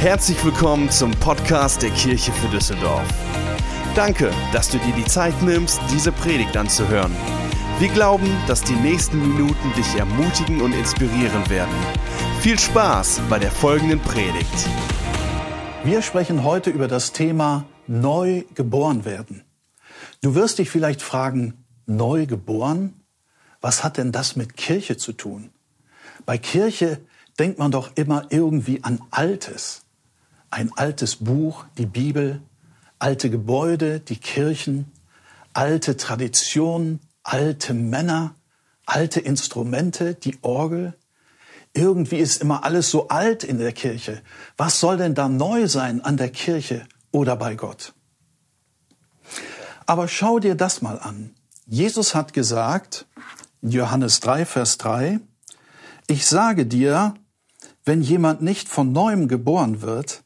Herzlich willkommen zum Podcast der Kirche für Düsseldorf. Danke, dass du dir die Zeit nimmst, diese Predigt anzuhören. Wir glauben, dass die nächsten Minuten dich ermutigen und inspirieren werden. Viel Spaß bei der folgenden Predigt. Wir sprechen heute über das Thema neu geboren werden. Du wirst dich vielleicht fragen, neu geboren? Was hat denn das mit Kirche zu tun? Bei Kirche denkt man doch immer irgendwie an Altes. Ein altes Buch, die Bibel, alte Gebäude, die Kirchen, alte Traditionen, alte Männer, alte Instrumente, die Orgel. Irgendwie ist immer alles so alt in der Kirche. Was soll denn da neu sein an der Kirche oder bei Gott? Aber schau dir das mal an. Jesus hat gesagt, Johannes 3, Vers 3, ich sage dir, wenn jemand nicht von neuem geboren wird,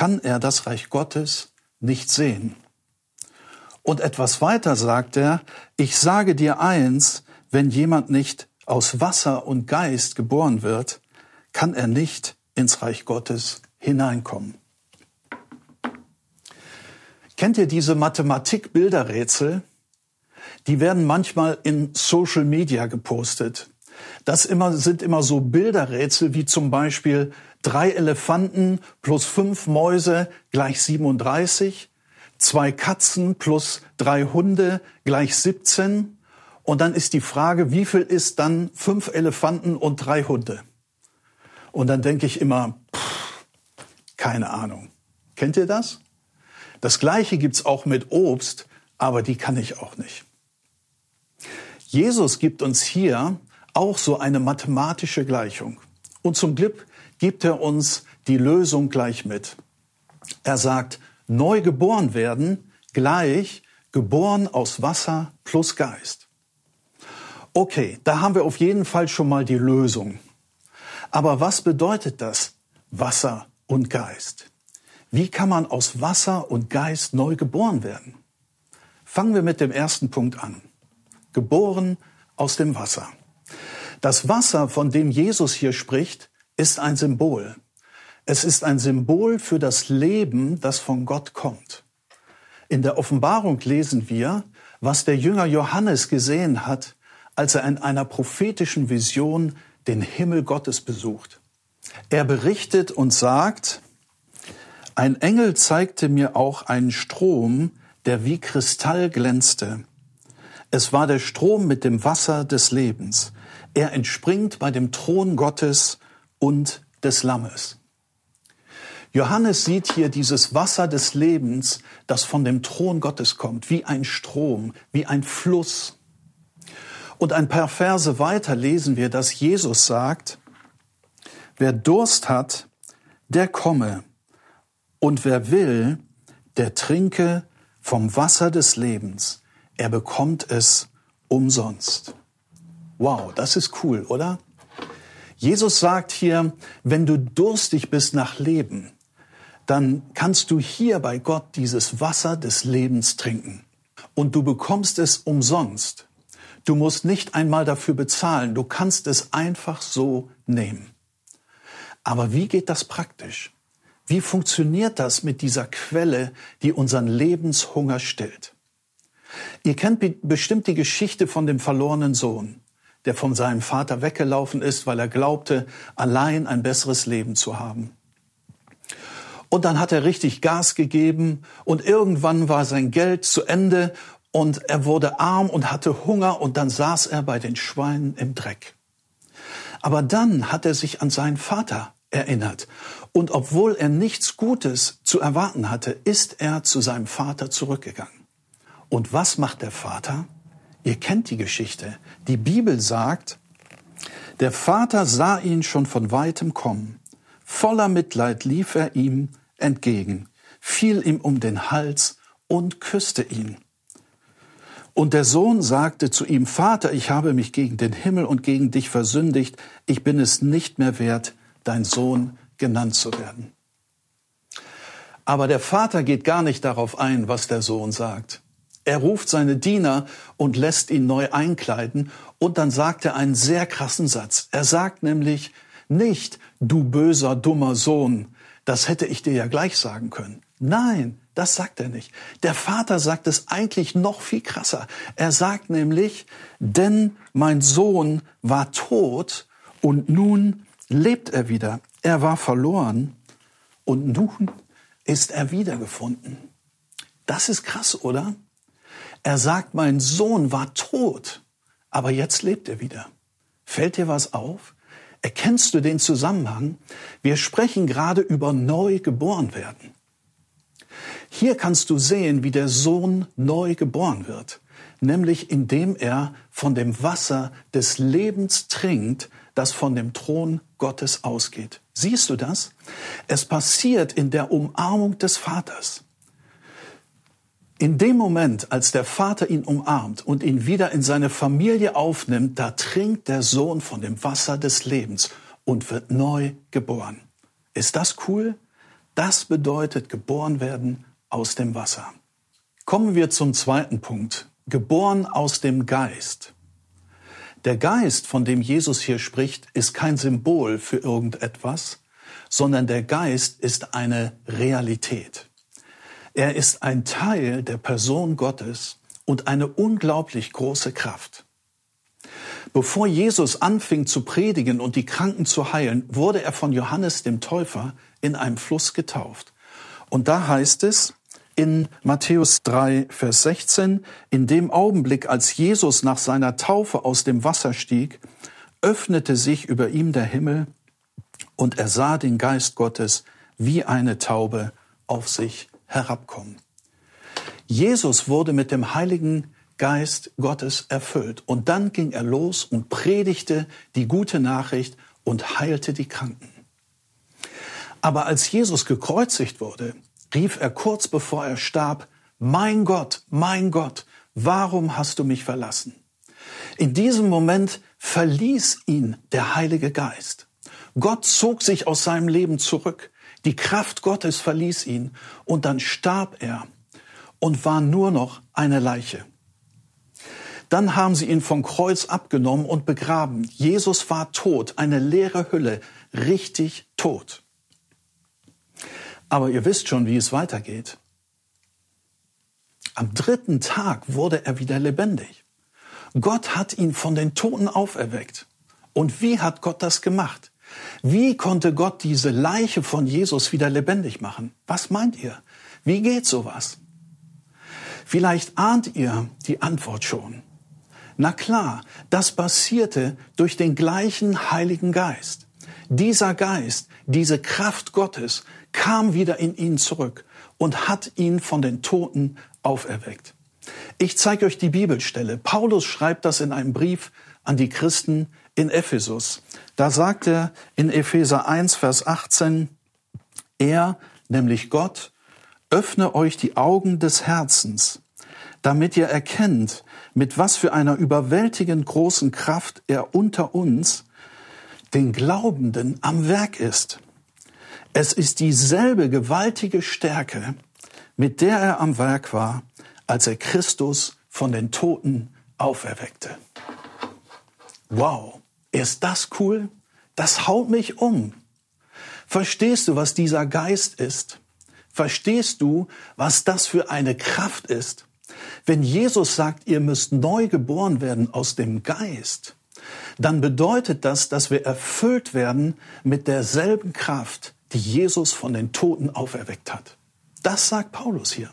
kann er das Reich Gottes nicht sehen. Und etwas weiter sagt er, ich sage dir eins, wenn jemand nicht aus Wasser und Geist geboren wird, kann er nicht ins Reich Gottes hineinkommen. Kennt ihr diese Mathematik-Bilderrätsel? Die werden manchmal in Social Media gepostet. Das immer, sind immer so Bilderrätsel wie zum Beispiel drei Elefanten plus fünf Mäuse gleich 37, zwei Katzen plus drei Hunde gleich 17. Und dann ist die Frage, wie viel ist dann fünf Elefanten und drei Hunde? Und dann denke ich immer, pff, keine Ahnung. Kennt ihr das? Das gleiche gibt's auch mit Obst, aber die kann ich auch nicht. Jesus gibt uns hier auch so eine mathematische Gleichung. Und zum Glück gibt er uns die Lösung gleich mit. Er sagt, neu geboren werden gleich geboren aus Wasser plus Geist. Okay, da haben wir auf jeden Fall schon mal die Lösung. Aber was bedeutet das Wasser und Geist? Wie kann man aus Wasser und Geist neu geboren werden? Fangen wir mit dem ersten Punkt an. Geboren aus dem Wasser. Das Wasser, von dem Jesus hier spricht, ist ein Symbol. Es ist ein Symbol für das Leben, das von Gott kommt. In der Offenbarung lesen wir, was der Jünger Johannes gesehen hat, als er in einer prophetischen Vision den Himmel Gottes besucht. Er berichtet und sagt, ein Engel zeigte mir auch einen Strom, der wie Kristall glänzte. Es war der Strom mit dem Wasser des Lebens. Er entspringt bei dem Thron Gottes und des Lammes. Johannes sieht hier dieses Wasser des Lebens, das von dem Thron Gottes kommt, wie ein Strom, wie ein Fluss. Und ein paar Verse weiter lesen wir, dass Jesus sagt, wer Durst hat, der komme, und wer will, der trinke vom Wasser des Lebens. Er bekommt es umsonst. Wow, das ist cool, oder? Jesus sagt hier, wenn du durstig bist nach Leben, dann kannst du hier bei Gott dieses Wasser des Lebens trinken. Und du bekommst es umsonst. Du musst nicht einmal dafür bezahlen. Du kannst es einfach so nehmen. Aber wie geht das praktisch? Wie funktioniert das mit dieser Quelle, die unseren Lebenshunger stillt? Ihr kennt bestimmt die Geschichte von dem verlorenen Sohn der von seinem Vater weggelaufen ist, weil er glaubte, allein ein besseres Leben zu haben. Und dann hat er richtig Gas gegeben und irgendwann war sein Geld zu Ende und er wurde arm und hatte Hunger und dann saß er bei den Schweinen im Dreck. Aber dann hat er sich an seinen Vater erinnert und obwohl er nichts Gutes zu erwarten hatte, ist er zu seinem Vater zurückgegangen. Und was macht der Vater? Ihr kennt die Geschichte. Die Bibel sagt, der Vater sah ihn schon von weitem kommen. Voller Mitleid lief er ihm entgegen, fiel ihm um den Hals und küsste ihn. Und der Sohn sagte zu ihm, Vater, ich habe mich gegen den Himmel und gegen dich versündigt, ich bin es nicht mehr wert, dein Sohn genannt zu werden. Aber der Vater geht gar nicht darauf ein, was der Sohn sagt. Er ruft seine Diener und lässt ihn neu einkleiden und dann sagt er einen sehr krassen Satz. Er sagt nämlich nicht, du böser, dummer Sohn, das hätte ich dir ja gleich sagen können. Nein, das sagt er nicht. Der Vater sagt es eigentlich noch viel krasser. Er sagt nämlich, denn mein Sohn war tot und nun lebt er wieder. Er war verloren und nun ist er wiedergefunden. Das ist krass, oder? Er sagt, mein Sohn war tot, aber jetzt lebt er wieder. Fällt dir was auf? Erkennst du den Zusammenhang? Wir sprechen gerade über neu geboren werden. Hier kannst du sehen, wie der Sohn neu geboren wird, nämlich indem er von dem Wasser des Lebens trinkt, das von dem Thron Gottes ausgeht. Siehst du das? Es passiert in der Umarmung des Vaters. In dem Moment, als der Vater ihn umarmt und ihn wieder in seine Familie aufnimmt, da trinkt der Sohn von dem Wasser des Lebens und wird neu geboren. Ist das cool? Das bedeutet geboren werden aus dem Wasser. Kommen wir zum zweiten Punkt. Geboren aus dem Geist. Der Geist, von dem Jesus hier spricht, ist kein Symbol für irgendetwas, sondern der Geist ist eine Realität. Er ist ein Teil der Person Gottes und eine unglaublich große Kraft. Bevor Jesus anfing zu predigen und die Kranken zu heilen, wurde er von Johannes dem Täufer in einem Fluss getauft. Und da heißt es in Matthäus 3, Vers 16, in dem Augenblick, als Jesus nach seiner Taufe aus dem Wasser stieg, öffnete sich über ihm der Himmel und er sah den Geist Gottes wie eine Taube auf sich herabkommen. Jesus wurde mit dem Heiligen Geist Gottes erfüllt und dann ging er los und predigte die gute Nachricht und heilte die Kranken. Aber als Jesus gekreuzigt wurde, rief er kurz bevor er starb, Mein Gott, mein Gott, warum hast du mich verlassen? In diesem Moment verließ ihn der Heilige Geist. Gott zog sich aus seinem Leben zurück. Die Kraft Gottes verließ ihn und dann starb er und war nur noch eine Leiche. Dann haben sie ihn vom Kreuz abgenommen und begraben. Jesus war tot, eine leere Hülle, richtig tot. Aber ihr wisst schon, wie es weitergeht. Am dritten Tag wurde er wieder lebendig. Gott hat ihn von den Toten auferweckt. Und wie hat Gott das gemacht? Wie konnte Gott diese Leiche von Jesus wieder lebendig machen? Was meint ihr? Wie geht sowas? Vielleicht ahnt ihr die Antwort schon. Na klar, das passierte durch den gleichen Heiligen Geist. Dieser Geist, diese Kraft Gottes kam wieder in ihn zurück und hat ihn von den Toten auferweckt. Ich zeige euch die Bibelstelle. Paulus schreibt das in einem Brief an die Christen in Ephesus. Da sagt er in Epheser 1, Vers 18, er, nämlich Gott, öffne euch die Augen des Herzens, damit ihr erkennt, mit was für einer überwältigend großen Kraft er unter uns, den Glaubenden, am Werk ist. Es ist dieselbe gewaltige Stärke, mit der er am Werk war, als er Christus von den Toten auferweckte. Wow. Ist das cool? Das haut mich um. Verstehst du, was dieser Geist ist? Verstehst du, was das für eine Kraft ist? Wenn Jesus sagt, ihr müsst neu geboren werden aus dem Geist, dann bedeutet das, dass wir erfüllt werden mit derselben Kraft, die Jesus von den Toten auferweckt hat. Das sagt Paulus hier.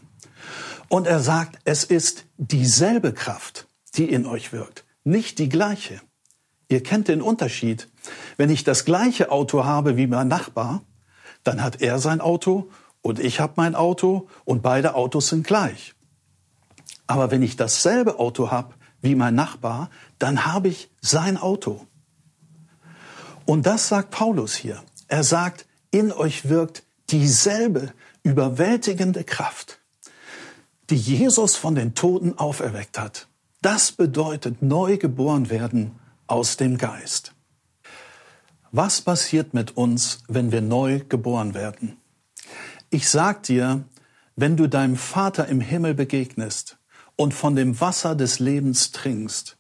Und er sagt, es ist dieselbe Kraft, die in euch wirkt, nicht die gleiche. Ihr kennt den Unterschied. Wenn ich das gleiche Auto habe wie mein Nachbar, dann hat er sein Auto und ich habe mein Auto und beide Autos sind gleich. Aber wenn ich dasselbe Auto habe wie mein Nachbar, dann habe ich sein Auto. Und das sagt Paulus hier. Er sagt, in euch wirkt dieselbe überwältigende Kraft, die Jesus von den Toten auferweckt hat. Das bedeutet neu geboren werden aus dem Geist. Was passiert mit uns, wenn wir neu geboren werden? Ich sag dir, wenn du deinem Vater im Himmel begegnest und von dem Wasser des Lebens trinkst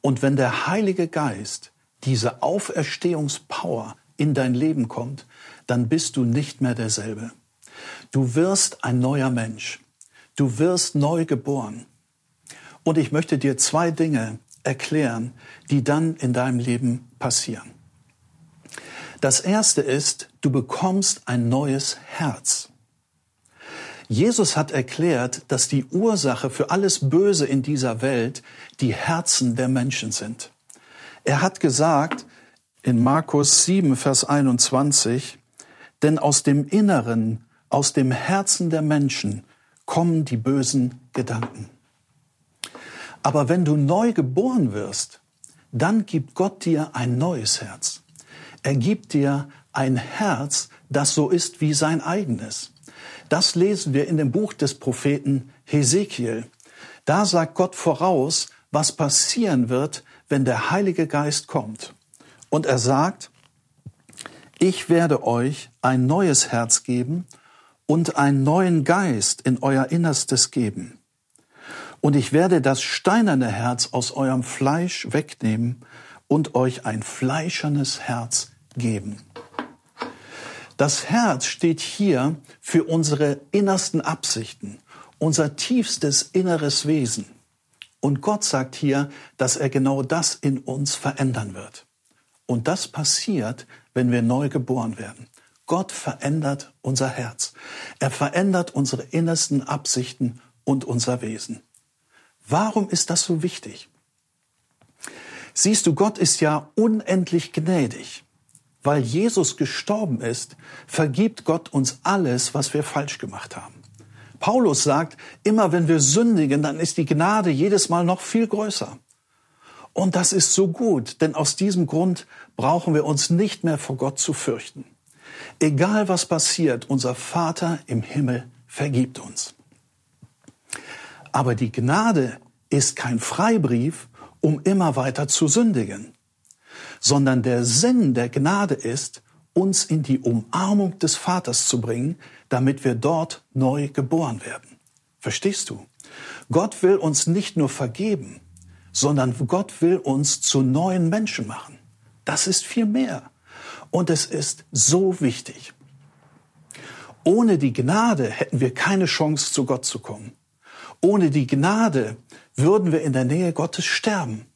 und wenn der Heilige Geist diese Auferstehungspower in dein Leben kommt, dann bist du nicht mehr derselbe. Du wirst ein neuer Mensch. Du wirst neu geboren. Und ich möchte dir zwei Dinge erklären, die dann in deinem Leben passieren. Das erste ist, du bekommst ein neues Herz. Jesus hat erklärt, dass die Ursache für alles Böse in dieser Welt die Herzen der Menschen sind. Er hat gesagt in Markus 7, Vers 21, denn aus dem Inneren, aus dem Herzen der Menschen kommen die bösen Gedanken. Aber wenn du neu geboren wirst, dann gibt Gott dir ein neues Herz. Er gibt dir ein Herz, das so ist wie sein eigenes. Das lesen wir in dem Buch des Propheten Hesekiel. Da sagt Gott voraus, was passieren wird, wenn der Heilige Geist kommt. Und er sagt, ich werde euch ein neues Herz geben und einen neuen Geist in euer Innerstes geben. Und ich werde das steinerne Herz aus eurem Fleisch wegnehmen und euch ein fleischernes Herz geben. Das Herz steht hier für unsere innersten Absichten, unser tiefstes inneres Wesen. Und Gott sagt hier, dass er genau das in uns verändern wird. Und das passiert, wenn wir neu geboren werden. Gott verändert unser Herz. Er verändert unsere innersten Absichten und unser Wesen. Warum ist das so wichtig? Siehst du, Gott ist ja unendlich gnädig. Weil Jesus gestorben ist, vergibt Gott uns alles, was wir falsch gemacht haben. Paulus sagt, immer wenn wir sündigen, dann ist die Gnade jedes Mal noch viel größer. Und das ist so gut, denn aus diesem Grund brauchen wir uns nicht mehr vor Gott zu fürchten. Egal was passiert, unser Vater im Himmel vergibt uns. Aber die Gnade ist kein Freibrief, um immer weiter zu sündigen sondern der Sinn der Gnade ist, uns in die Umarmung des Vaters zu bringen, damit wir dort neu geboren werden. Verstehst du? Gott will uns nicht nur vergeben, sondern Gott will uns zu neuen Menschen machen. Das ist viel mehr. Und es ist so wichtig. Ohne die Gnade hätten wir keine Chance, zu Gott zu kommen. Ohne die Gnade würden wir in der Nähe Gottes sterben.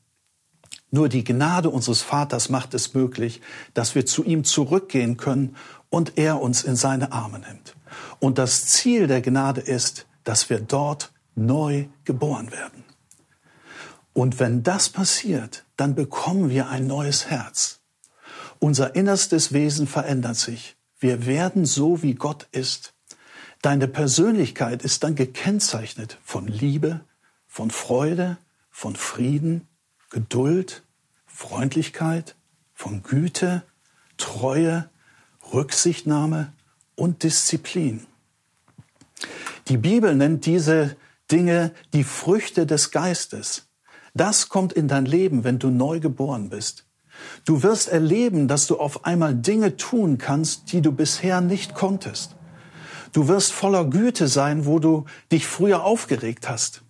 Nur die Gnade unseres Vaters macht es möglich, dass wir zu ihm zurückgehen können und er uns in seine Arme nimmt. Und das Ziel der Gnade ist, dass wir dort neu geboren werden. Und wenn das passiert, dann bekommen wir ein neues Herz. Unser innerstes Wesen verändert sich. Wir werden so, wie Gott ist. Deine Persönlichkeit ist dann gekennzeichnet von Liebe, von Freude, von Frieden, Geduld, Freundlichkeit, von Güte, Treue, Rücksichtnahme und Disziplin. Die Bibel nennt diese Dinge die Früchte des Geistes. Das kommt in dein Leben, wenn du neu geboren bist. Du wirst erleben, dass du auf einmal Dinge tun kannst, die du bisher nicht konntest. Du wirst voller Güte sein, wo du dich früher aufgeregt hast.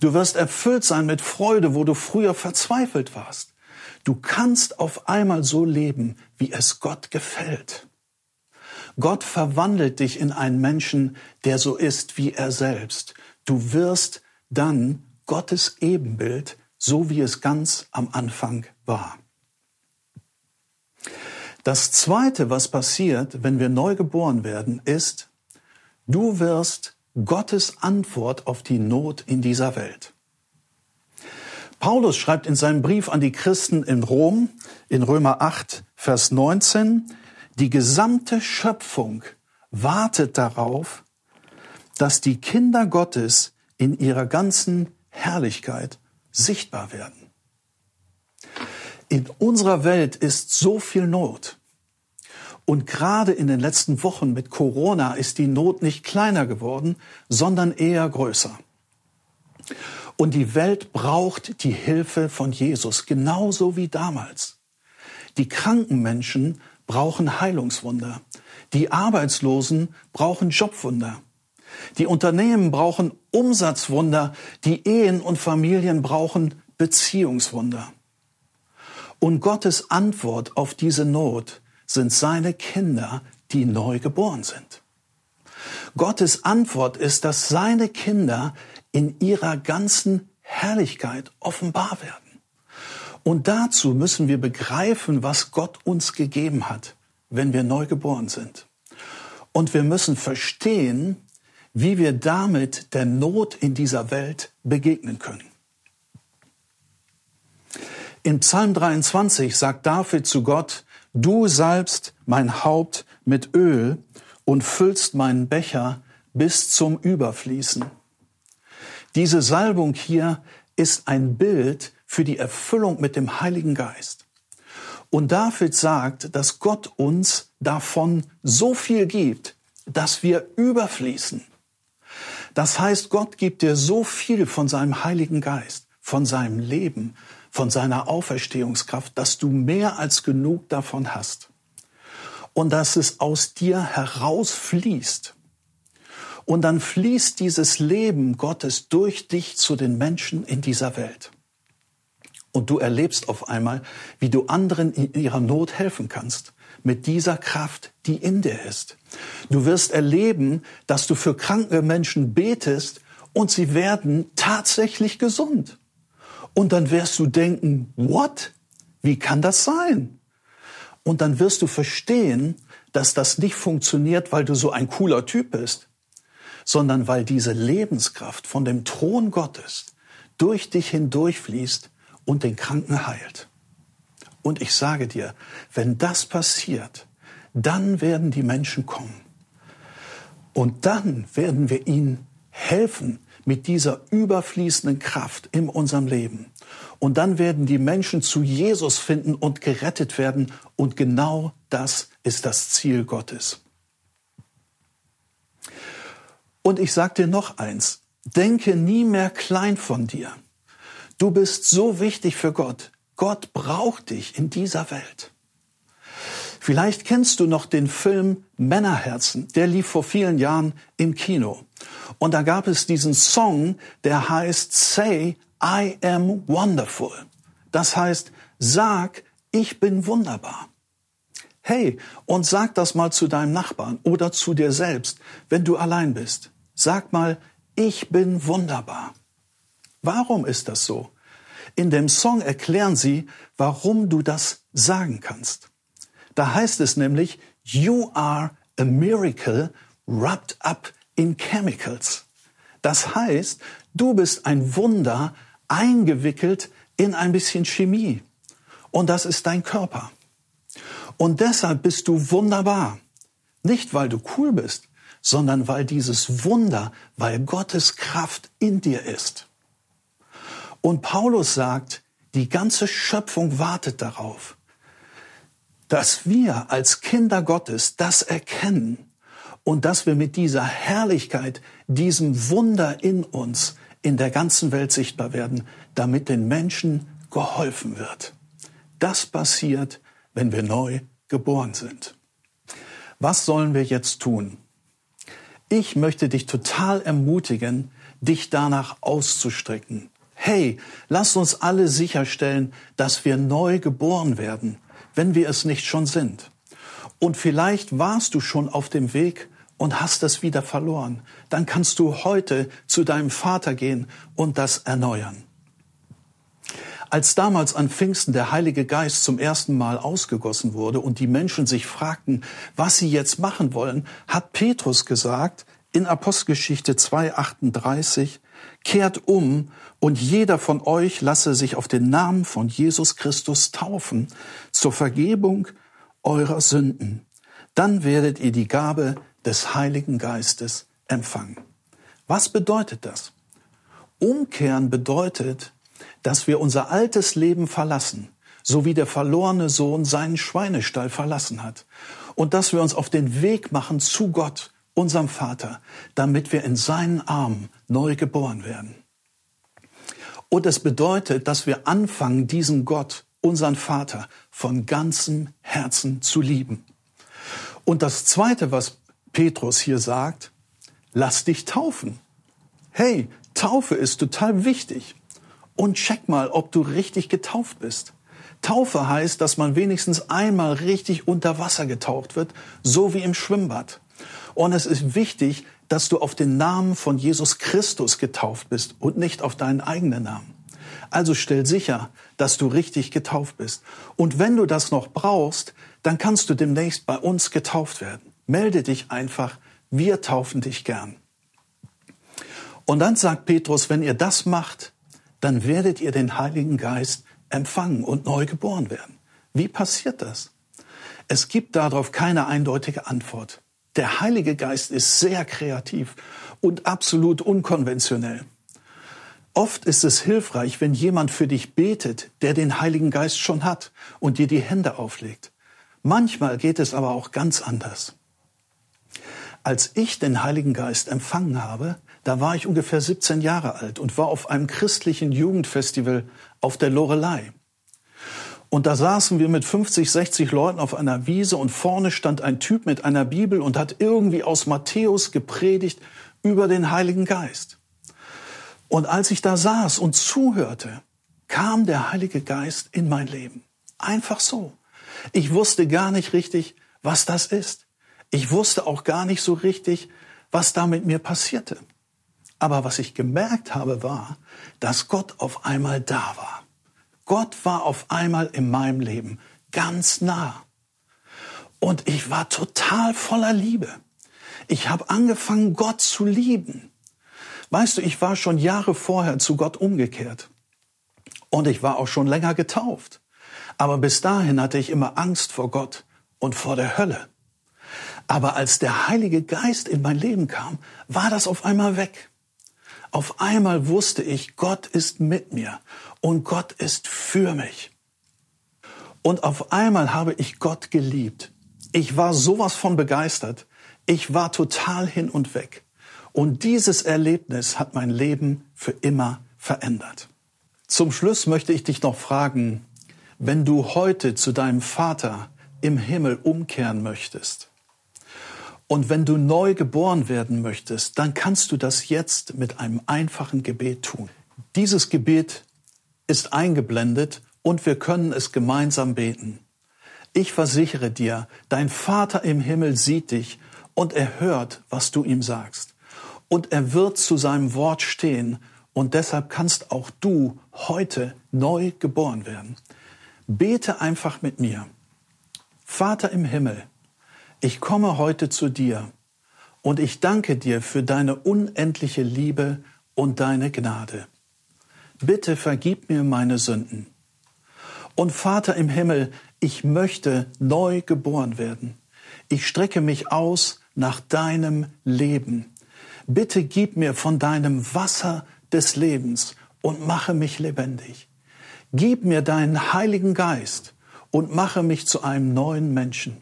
Du wirst erfüllt sein mit Freude, wo du früher verzweifelt warst. Du kannst auf einmal so leben, wie es Gott gefällt. Gott verwandelt dich in einen Menschen, der so ist wie er selbst. Du wirst dann Gottes Ebenbild, so wie es ganz am Anfang war. Das Zweite, was passiert, wenn wir neu geboren werden, ist, du wirst Gottes Antwort auf die Not in dieser Welt. Paulus schreibt in seinem Brief an die Christen in Rom, in Römer 8, Vers 19, die gesamte Schöpfung wartet darauf, dass die Kinder Gottes in ihrer ganzen Herrlichkeit sichtbar werden. In unserer Welt ist so viel Not. Und gerade in den letzten Wochen mit Corona ist die Not nicht kleiner geworden, sondern eher größer. Und die Welt braucht die Hilfe von Jesus, genauso wie damals. Die kranken Menschen brauchen Heilungswunder. Die Arbeitslosen brauchen Jobwunder. Die Unternehmen brauchen Umsatzwunder. Die Ehen und Familien brauchen Beziehungswunder. Und Gottes Antwort auf diese Not sind seine Kinder, die neu geboren sind. Gottes Antwort ist, dass seine Kinder in ihrer ganzen Herrlichkeit offenbar werden. Und dazu müssen wir begreifen, was Gott uns gegeben hat, wenn wir neu geboren sind. Und wir müssen verstehen, wie wir damit der Not in dieser Welt begegnen können. In Psalm 23 sagt David zu Gott, Du salbst mein Haupt mit Öl und füllst meinen Becher bis zum Überfließen. Diese Salbung hier ist ein Bild für die Erfüllung mit dem Heiligen Geist. Und David sagt, dass Gott uns davon so viel gibt, dass wir überfließen. Das heißt, Gott gibt dir so viel von seinem Heiligen Geist, von seinem Leben, von seiner Auferstehungskraft, dass du mehr als genug davon hast. Und dass es aus dir herausfließt. Und dann fließt dieses Leben Gottes durch dich zu den Menschen in dieser Welt. Und du erlebst auf einmal, wie du anderen in ihrer Not helfen kannst mit dieser Kraft, die in dir ist. Du wirst erleben, dass du für kranke Menschen betest und sie werden tatsächlich gesund. Und dann wirst du denken, what? Wie kann das sein? Und dann wirst du verstehen, dass das nicht funktioniert, weil du so ein cooler Typ bist, sondern weil diese Lebenskraft von dem Thron Gottes durch dich hindurchfließt und den Kranken heilt. Und ich sage dir, wenn das passiert, dann werden die Menschen kommen. Und dann werden wir ihnen helfen mit dieser überfließenden Kraft in unserem Leben. Und dann werden die Menschen zu Jesus finden und gerettet werden. Und genau das ist das Ziel Gottes. Und ich sage dir noch eins, denke nie mehr klein von dir. Du bist so wichtig für Gott. Gott braucht dich in dieser Welt. Vielleicht kennst du noch den Film Männerherzen. Der lief vor vielen Jahren im Kino. Und da gab es diesen Song, der heißt Say I am wonderful. Das heißt, sag, ich bin wunderbar. Hey, und sag das mal zu deinem Nachbarn oder zu dir selbst, wenn du allein bist. Sag mal, ich bin wunderbar. Warum ist das so? In dem Song erklären sie, warum du das sagen kannst. Da heißt es nämlich, You are a miracle wrapped up in chemicals. Das heißt, du bist ein Wunder eingewickelt in ein bisschen Chemie. Und das ist dein Körper. Und deshalb bist du wunderbar. Nicht, weil du cool bist, sondern weil dieses Wunder, weil Gottes Kraft in dir ist. Und Paulus sagt, die ganze Schöpfung wartet darauf, dass wir als Kinder Gottes das erkennen und dass wir mit dieser Herrlichkeit, diesem Wunder in uns in der ganzen Welt sichtbar werden, damit den Menschen geholfen wird. Das passiert, wenn wir neu geboren sind. Was sollen wir jetzt tun? Ich möchte dich total ermutigen, dich danach auszustrecken. Hey, lass uns alle sicherstellen, dass wir neu geboren werden wenn wir es nicht schon sind. Und vielleicht warst du schon auf dem Weg und hast es wieder verloren. Dann kannst du heute zu deinem Vater gehen und das erneuern. Als damals an Pfingsten der Heilige Geist zum ersten Mal ausgegossen wurde und die Menschen sich fragten, was sie jetzt machen wollen, hat Petrus gesagt in Apostelgeschichte 2.38, kehrt um und jeder von euch lasse sich auf den Namen von Jesus Christus taufen zur Vergebung eurer Sünden. Dann werdet ihr die Gabe des Heiligen Geistes empfangen. Was bedeutet das? Umkehren bedeutet, dass wir unser altes Leben verlassen, so wie der verlorene Sohn seinen Schweinestall verlassen hat, und dass wir uns auf den Weg machen zu Gott, unserem Vater, damit wir in seinen Armen neu geboren werden. Und es bedeutet, dass wir anfangen, diesen Gott, unseren Vater, von ganzem Herzen zu lieben. Und das Zweite, was Petrus hier sagt, lass dich taufen. Hey, Taufe ist total wichtig. Und check mal, ob du richtig getauft bist. Taufe heißt, dass man wenigstens einmal richtig unter Wasser getaucht wird, so wie im Schwimmbad. Und es ist wichtig, dass du auf den Namen von Jesus Christus getauft bist und nicht auf deinen eigenen Namen. Also stell sicher, dass du richtig getauft bist. Und wenn du das noch brauchst, dann kannst du demnächst bei uns getauft werden. Melde dich einfach, wir taufen dich gern. Und dann sagt Petrus, wenn ihr das macht, dann werdet ihr den Heiligen Geist empfangen und neu geboren werden. Wie passiert das? Es gibt darauf keine eindeutige Antwort. Der Heilige Geist ist sehr kreativ und absolut unkonventionell. Oft ist es hilfreich, wenn jemand für dich betet, der den Heiligen Geist schon hat und dir die Hände auflegt. Manchmal geht es aber auch ganz anders. Als ich den Heiligen Geist empfangen habe, da war ich ungefähr 17 Jahre alt und war auf einem christlichen Jugendfestival auf der Lorelei. Und da saßen wir mit 50, 60 Leuten auf einer Wiese und vorne stand ein Typ mit einer Bibel und hat irgendwie aus Matthäus gepredigt über den Heiligen Geist. Und als ich da saß und zuhörte, kam der Heilige Geist in mein Leben. Einfach so. Ich wusste gar nicht richtig, was das ist. Ich wusste auch gar nicht so richtig, was da mit mir passierte. Aber was ich gemerkt habe, war, dass Gott auf einmal da war. Gott war auf einmal in meinem Leben ganz nah. Und ich war total voller Liebe. Ich habe angefangen, Gott zu lieben. Weißt du, ich war schon Jahre vorher zu Gott umgekehrt. Und ich war auch schon länger getauft. Aber bis dahin hatte ich immer Angst vor Gott und vor der Hölle. Aber als der Heilige Geist in mein Leben kam, war das auf einmal weg. Auf einmal wusste ich, Gott ist mit mir und Gott ist für mich. Und auf einmal habe ich Gott geliebt. Ich war sowas von begeistert. Ich war total hin und weg. Und dieses Erlebnis hat mein Leben für immer verändert. Zum Schluss möchte ich dich noch fragen, wenn du heute zu deinem Vater im Himmel umkehren möchtest, und wenn du neu geboren werden möchtest, dann kannst du das jetzt mit einem einfachen Gebet tun. Dieses Gebet ist eingeblendet und wir können es gemeinsam beten. Ich versichere dir, dein Vater im Himmel sieht dich und er hört, was du ihm sagst. Und er wird zu seinem Wort stehen und deshalb kannst auch du heute neu geboren werden. Bete einfach mit mir. Vater im Himmel, ich komme heute zu dir und ich danke dir für deine unendliche Liebe und deine Gnade. Bitte vergib mir meine Sünden. Und Vater im Himmel, ich möchte neu geboren werden. Ich strecke mich aus nach deinem Leben. Bitte gib mir von deinem Wasser des Lebens und mache mich lebendig. Gib mir deinen Heiligen Geist und mache mich zu einem neuen Menschen.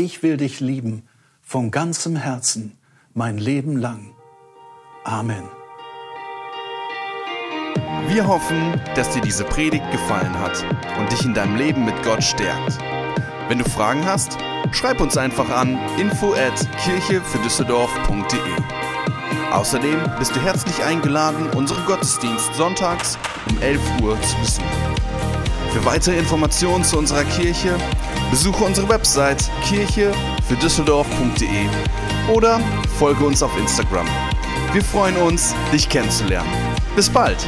Ich will dich lieben von ganzem Herzen mein Leben lang. Amen. Wir hoffen, dass dir diese Predigt gefallen hat und dich in deinem Leben mit Gott stärkt. Wenn du Fragen hast, schreib uns einfach an info at kirchefürdüsseldorf.de. Außerdem bist du herzlich eingeladen, unseren Gottesdienst sonntags um 11 Uhr zu besuchen. Für weitere Informationen zu unserer Kirche besuche unsere Website kirche für Düsseldorf.de oder folge uns auf Instagram. Wir freuen uns, dich kennenzulernen. Bis bald!